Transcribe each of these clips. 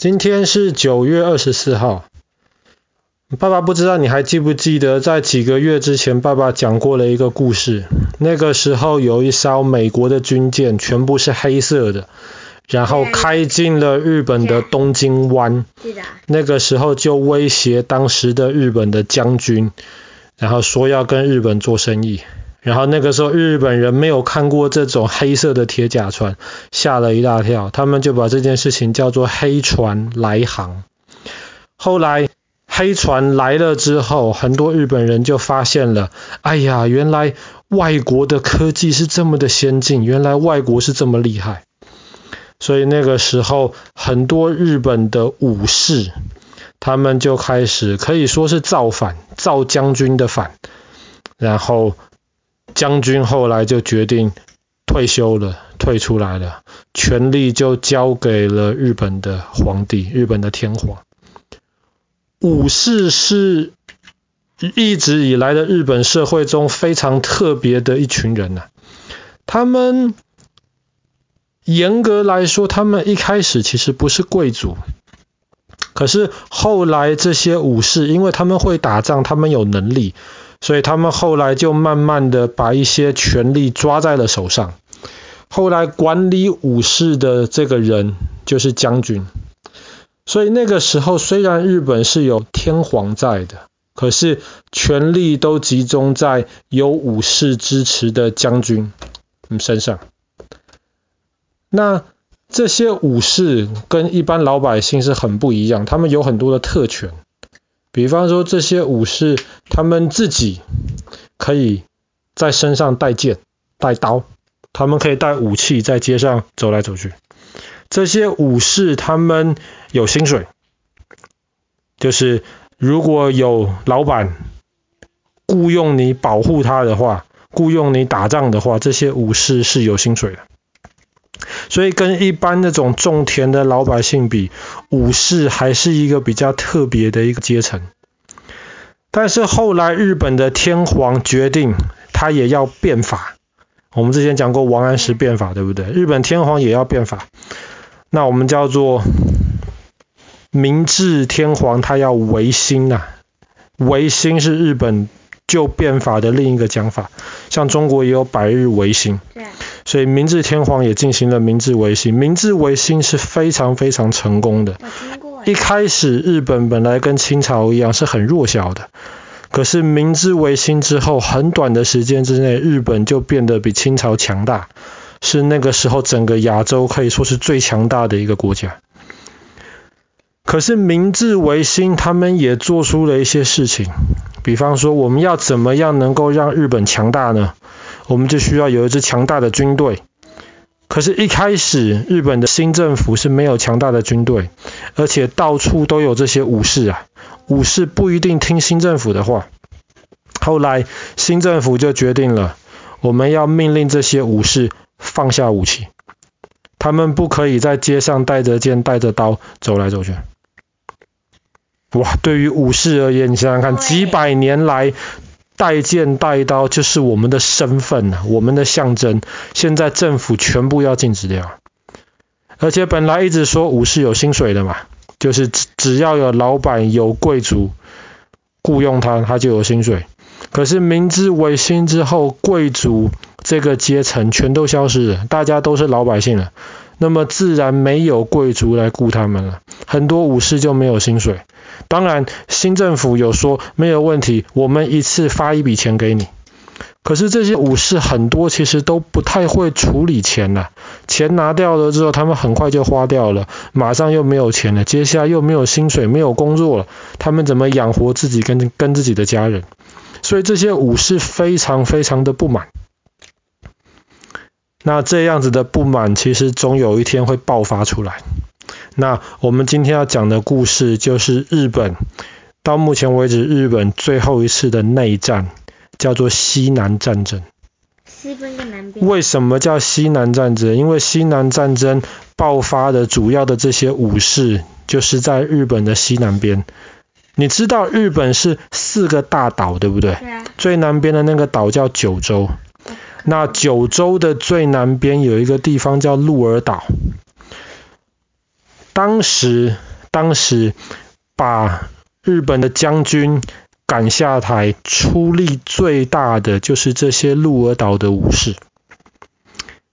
今天是九月二十四号。爸爸不知道你还记不记得，在几个月之前，爸爸讲过了一个故事。那个时候有一艘美国的军舰，全部是黑色的，然后开进了日本的东京湾。那个时候就威胁当时的日本的将军，然后说要跟日本做生意。然后那个时候日本人没有看过这种黑色的铁甲船，吓了一大跳。他们就把这件事情叫做“黑船来航”。后来黑船来了之后，很多日本人就发现了，哎呀，原来外国的科技是这么的先进，原来外国是这么厉害。所以那个时候，很多日本的武士，他们就开始可以说是造反，造将军的反，然后。将军后来就决定退休了，退出来了，权力就交给了日本的皇帝，日本的天皇。武士是一直以来的日本社会中非常特别的一群人呐、他们严格来说，他们一开始其实不是贵族，可是后来这些武士，因为他们会打仗，他们有能力。所以他们后来就慢慢的把一些权力抓在了手上。后来管理武士的这个人就是将军。所以那个时候虽然日本是有天皇在的，可是权力都集中在有武士支持的将军身上。那这些武士跟一般老百姓是很不一样，他们有很多的特权。比方说，这些武士他们自己可以在身上带剑、带刀，他们可以带武器在街上走来走去。这些武士他们有薪水，就是如果有老板雇佣你保护他的话，雇佣你打仗的话，这些武士是有薪水的。所以跟一般那种种田的老百姓比，武士还是一个比较特别的一个阶层。但是后来日本的天皇决定，他也要变法。我们之前讲过王安石变法，对不对？日本天皇也要变法。那我们叫做明治天皇，他要维新呐。维新是日本旧变法的另一个讲法，像中国也有百日维新。对所以明治天皇也进行了明治维新，明治维新是非常非常成功的。一开始日本本来跟清朝一样是很弱小的，可是明治维新之后，很短的时间之内，日本就变得比清朝强大，是那个时候整个亚洲可以说是最强大的一个国家。可是明治维新他们也做出了一些事情，比方说我们要怎么样能够让日本强大呢？我们就需要有一支强大的军队。可是，一开始日本的新政府是没有强大的军队，而且到处都有这些武士啊。武士不一定听新政府的话。后来，新政府就决定了，我们要命令这些武士放下武器，他们不可以在街上带着剑、带着刀走来走去。哇，对于武士而言，你想想看，几百年来。带剑带刀就是我们的身份，我们的象征。现在政府全部要禁止掉，而且本来一直说武士有薪水的嘛，就是只只要有老板有贵族雇佣他，他就有薪水。可是明治维新之后，贵族这个阶层全都消失了，大家都是老百姓了，那么自然没有贵族来雇他们了，很多武士就没有薪水。当然，新政府有说没有问题，我们一次发一笔钱给你。可是这些武士很多其实都不太会处理钱了，钱拿掉了之后，他们很快就花掉了，马上又没有钱了，接下来又没有薪水，没有工作了，他们怎么养活自己跟跟自己的家人？所以这些武士非常非常的不满。那这样子的不满，其实总有一天会爆发出来。那我们今天要讲的故事就是日本到目前为止日本最后一次的内战，叫做西南战争。西边跟南边。为什么叫西南战争？因为西南战争爆发的主要的这些武士，就是在日本的西南边。你知道日本是四个大岛，对不对？对啊。最南边的那个岛叫九州。那九州的最南边有一个地方叫鹿儿岛。当时，当时把日本的将军赶下台，出力最大的就是这些鹿儿岛的武士。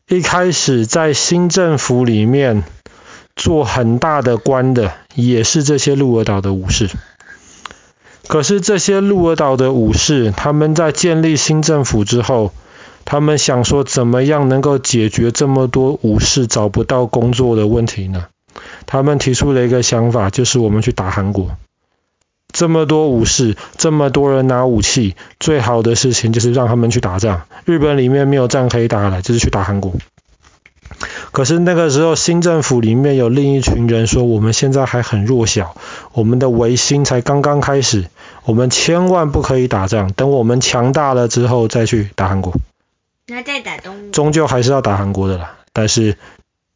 一开始在新政府里面做很大的官的，也是这些鹿儿岛的武士。可是这些鹿儿岛的武士，他们在建立新政府之后，他们想说怎么样能够解决这么多武士找不到工作的问题呢？他们提出了一个想法，就是我们去打韩国。这么多武士，这么多人拿武器，最好的事情就是让他们去打仗。日本里面没有仗可以打了，就是去打韩国。可是那个时候，新政府里面有另一群人说，我们现在还很弱小，我们的维新才刚刚开始，我们千万不可以打仗，等我们强大了之后再去打韩国。那再打东，终究还是要打韩国的啦。但是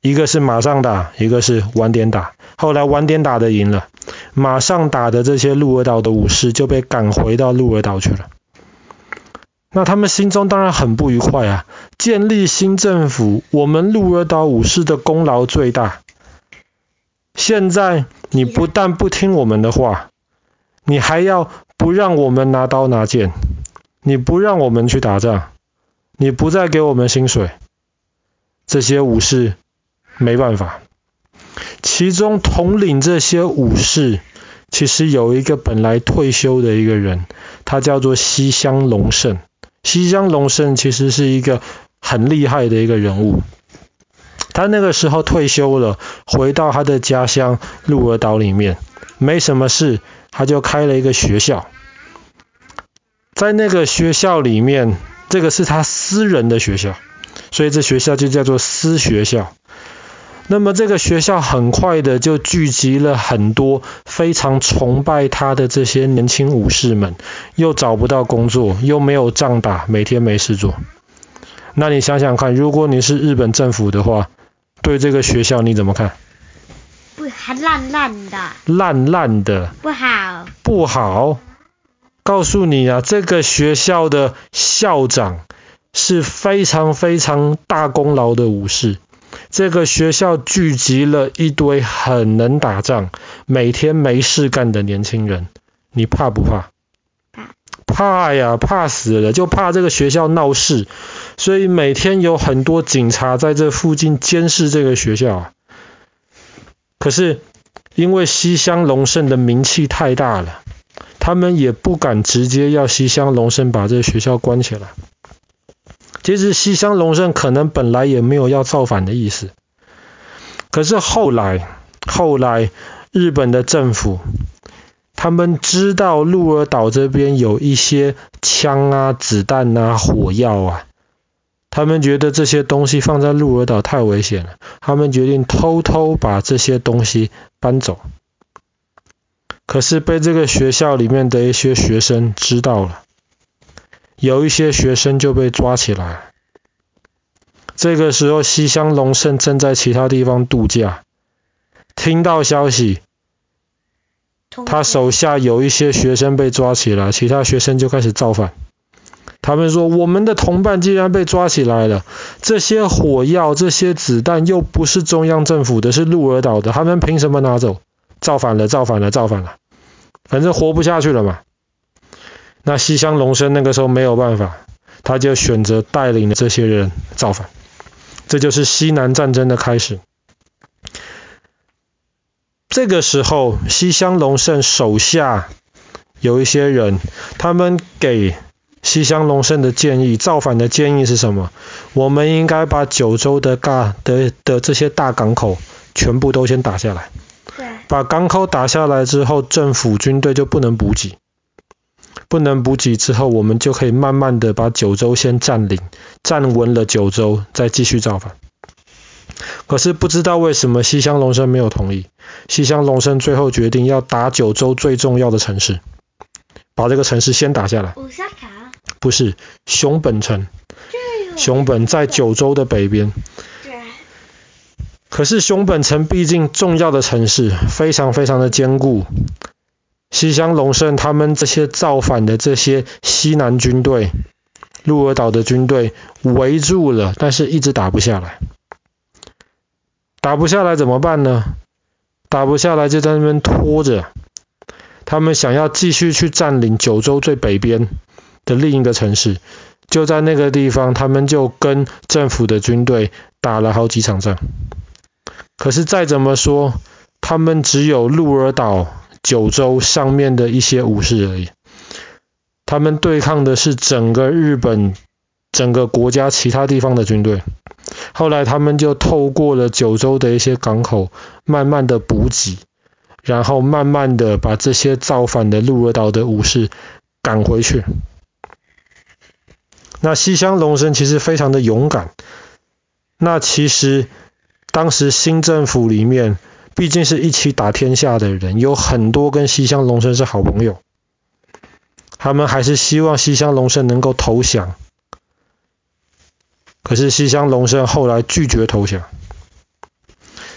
一个是马上打，一个是晚点打。后来晚点打的赢了，马上打的这些鹿儿岛的武士就被赶回到鹿儿岛去了。那他们心中当然很不愉快啊！建立新政府，我们鹿儿岛武士的功劳最大。现在你不但不听我们的话，你还要不让我们拿刀拿剑，你不让我们去打仗。你不再给我们薪水，这些武士没办法。其中统领这些武士，其实有一个本来退休的一个人，他叫做西乡隆盛。西乡隆盛其实是一个很厉害的一个人物。他那个时候退休了，回到他的家乡鹿儿岛里面，没什么事，他就开了一个学校。在那个学校里面。这个是他私人的学校，所以这学校就叫做私学校。那么这个学校很快的就聚集了很多非常崇拜他的这些年轻武士们，又找不到工作，又没有仗打，每天没事做。那你想想看，如果你是日本政府的话，对这个学校你怎么看？不，还烂烂的。烂烂的。不好。不好。告诉你啊，这个学校的校长是非常非常大功劳的武士。这个学校聚集了一堆很能打仗、每天没事干的年轻人，你怕不怕？怕。怕呀，怕死了，就怕这个学校闹事，所以每天有很多警察在这附近监视这个学校啊。可是因为西乡隆盛的名气太大了。他们也不敢直接要西乡隆盛把这个学校关起来。其实西乡隆盛可能本来也没有要造反的意思，可是后来，后来日本的政府他们知道鹿儿岛这边有一些枪啊、子弹啊、火药啊，他们觉得这些东西放在鹿儿岛太危险了，他们决定偷偷把这些东西搬走。可是被这个学校里面的一些学生知道了，有一些学生就被抓起来。这个时候，西乡隆盛正在其他地方度假，听到消息，他手下有一些学生被抓起来，其他学生就开始造反。他们说：“我们的同伴既然被抓起来了，这些火药、这些子弹又不是中央政府的，是鹿儿岛的，他们凭什么拿走？造反了！造反了！造反了！”反正活不下去了嘛，那西乡隆盛那个时候没有办法，他就选择带领了这些人造反，这就是西南战争的开始。这个时候，西乡隆盛手下有一些人，他们给西乡隆盛的建议，造反的建议是什么？我们应该把九州的大的的这些大港口全部都先打下来。把港口打下来之后，政府军队就不能补给，不能补给之后，我们就可以慢慢的把九州先占领，站稳了九州，再继续造反。可是不知道为什么西乡隆盛没有同意，西乡隆盛最后决定要打九州最重要的城市，把这个城市先打下来。不是，熊本城，熊本在九州的北边。可是熊本城毕竟重要的城市，非常非常的坚固。西乡隆盛他们这些造反的这些西南军队，鹿儿岛的军队围住了，但是一直打不下来。打不下来怎么办呢？打不下来就在那边拖着。他们想要继续去占领九州最北边的另一个城市，就在那个地方，他们就跟政府的军队打了好几场仗。可是再怎么说，他们只有鹿儿岛九州上面的一些武士而已。他们对抗的是整个日本、整个国家其他地方的军队。后来他们就透过了九州的一些港口，慢慢的补给。然后慢慢的把这些造反的鹿儿岛的武士赶回去。那西乡隆盛其实非常的勇敢。那其实当时新政府里面，毕竟是一起打天下的人，有很多跟西乡隆盛是好朋友。他们还是希望西乡隆盛能够投降。可是西乡隆盛后来拒绝投降。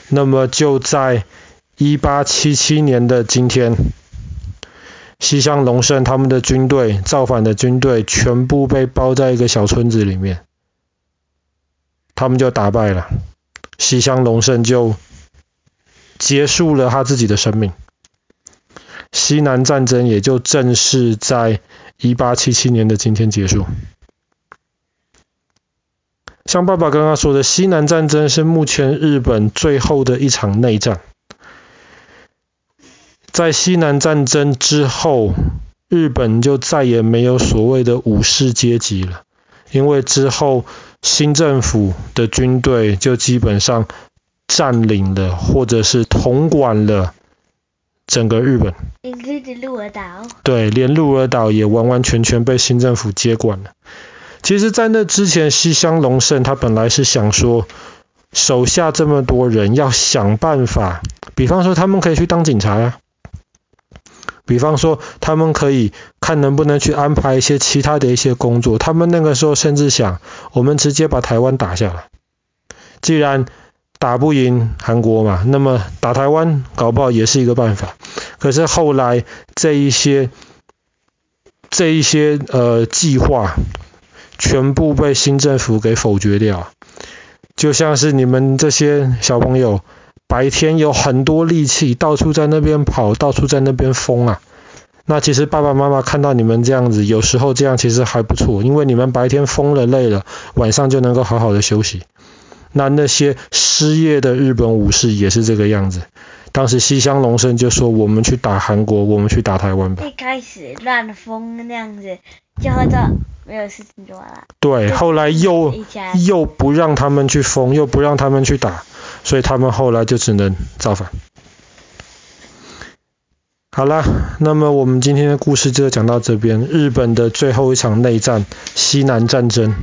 那么就在一八七七年的今天，西乡隆盛他们的军队，造反的军队全部被包在一个小村子里面，他们就打败了，西乡隆盛就结束了他自己的生命，西南战争也就正式在一八七七年的今天结束。像爸爸刚刚说的，西南战争是目前日本最后的一场内战。在西南战争之后，日本就再也没有所谓的武士阶级了，因为之后新政府的军队就基本上占领了或者是统管了整个日本。连鹿儿岛。对，连鹿儿岛也完完全全被新政府接管了。其实，在那之前，西乡隆盛他本来是想说，手下这么多人，要想办法，比方说他们可以去当警察呀。比方说，他们可以看能不能去安排一些其他的一些工作。他们那个时候甚至想，我们直接把台湾打下来。既然打不赢韩国嘛，那么打台湾搞不好也是一个办法。可是后来这一些这一些呃计划全部被新政府给否决掉。就像是你们这些小朋友。白天有很多力气，到处在那边跑，到处在那边疯啊。那其实爸爸妈妈看到你们这样子，有时候这样其实还不错，因为你们白天疯了累了，晚上就能够好好的休息。那那些失业的日本武士也是这个样子。当时西乡隆盛就说：“我们去打韩国，我们去打台湾吧。”一开始乱疯那样子，就后就没有事情做了。对，后来又又不让他们去疯，又不让他们去打。所以他们后来就只能造反。好了，那么我们今天的故事就讲到这边。日本的最后一场内战——西南战争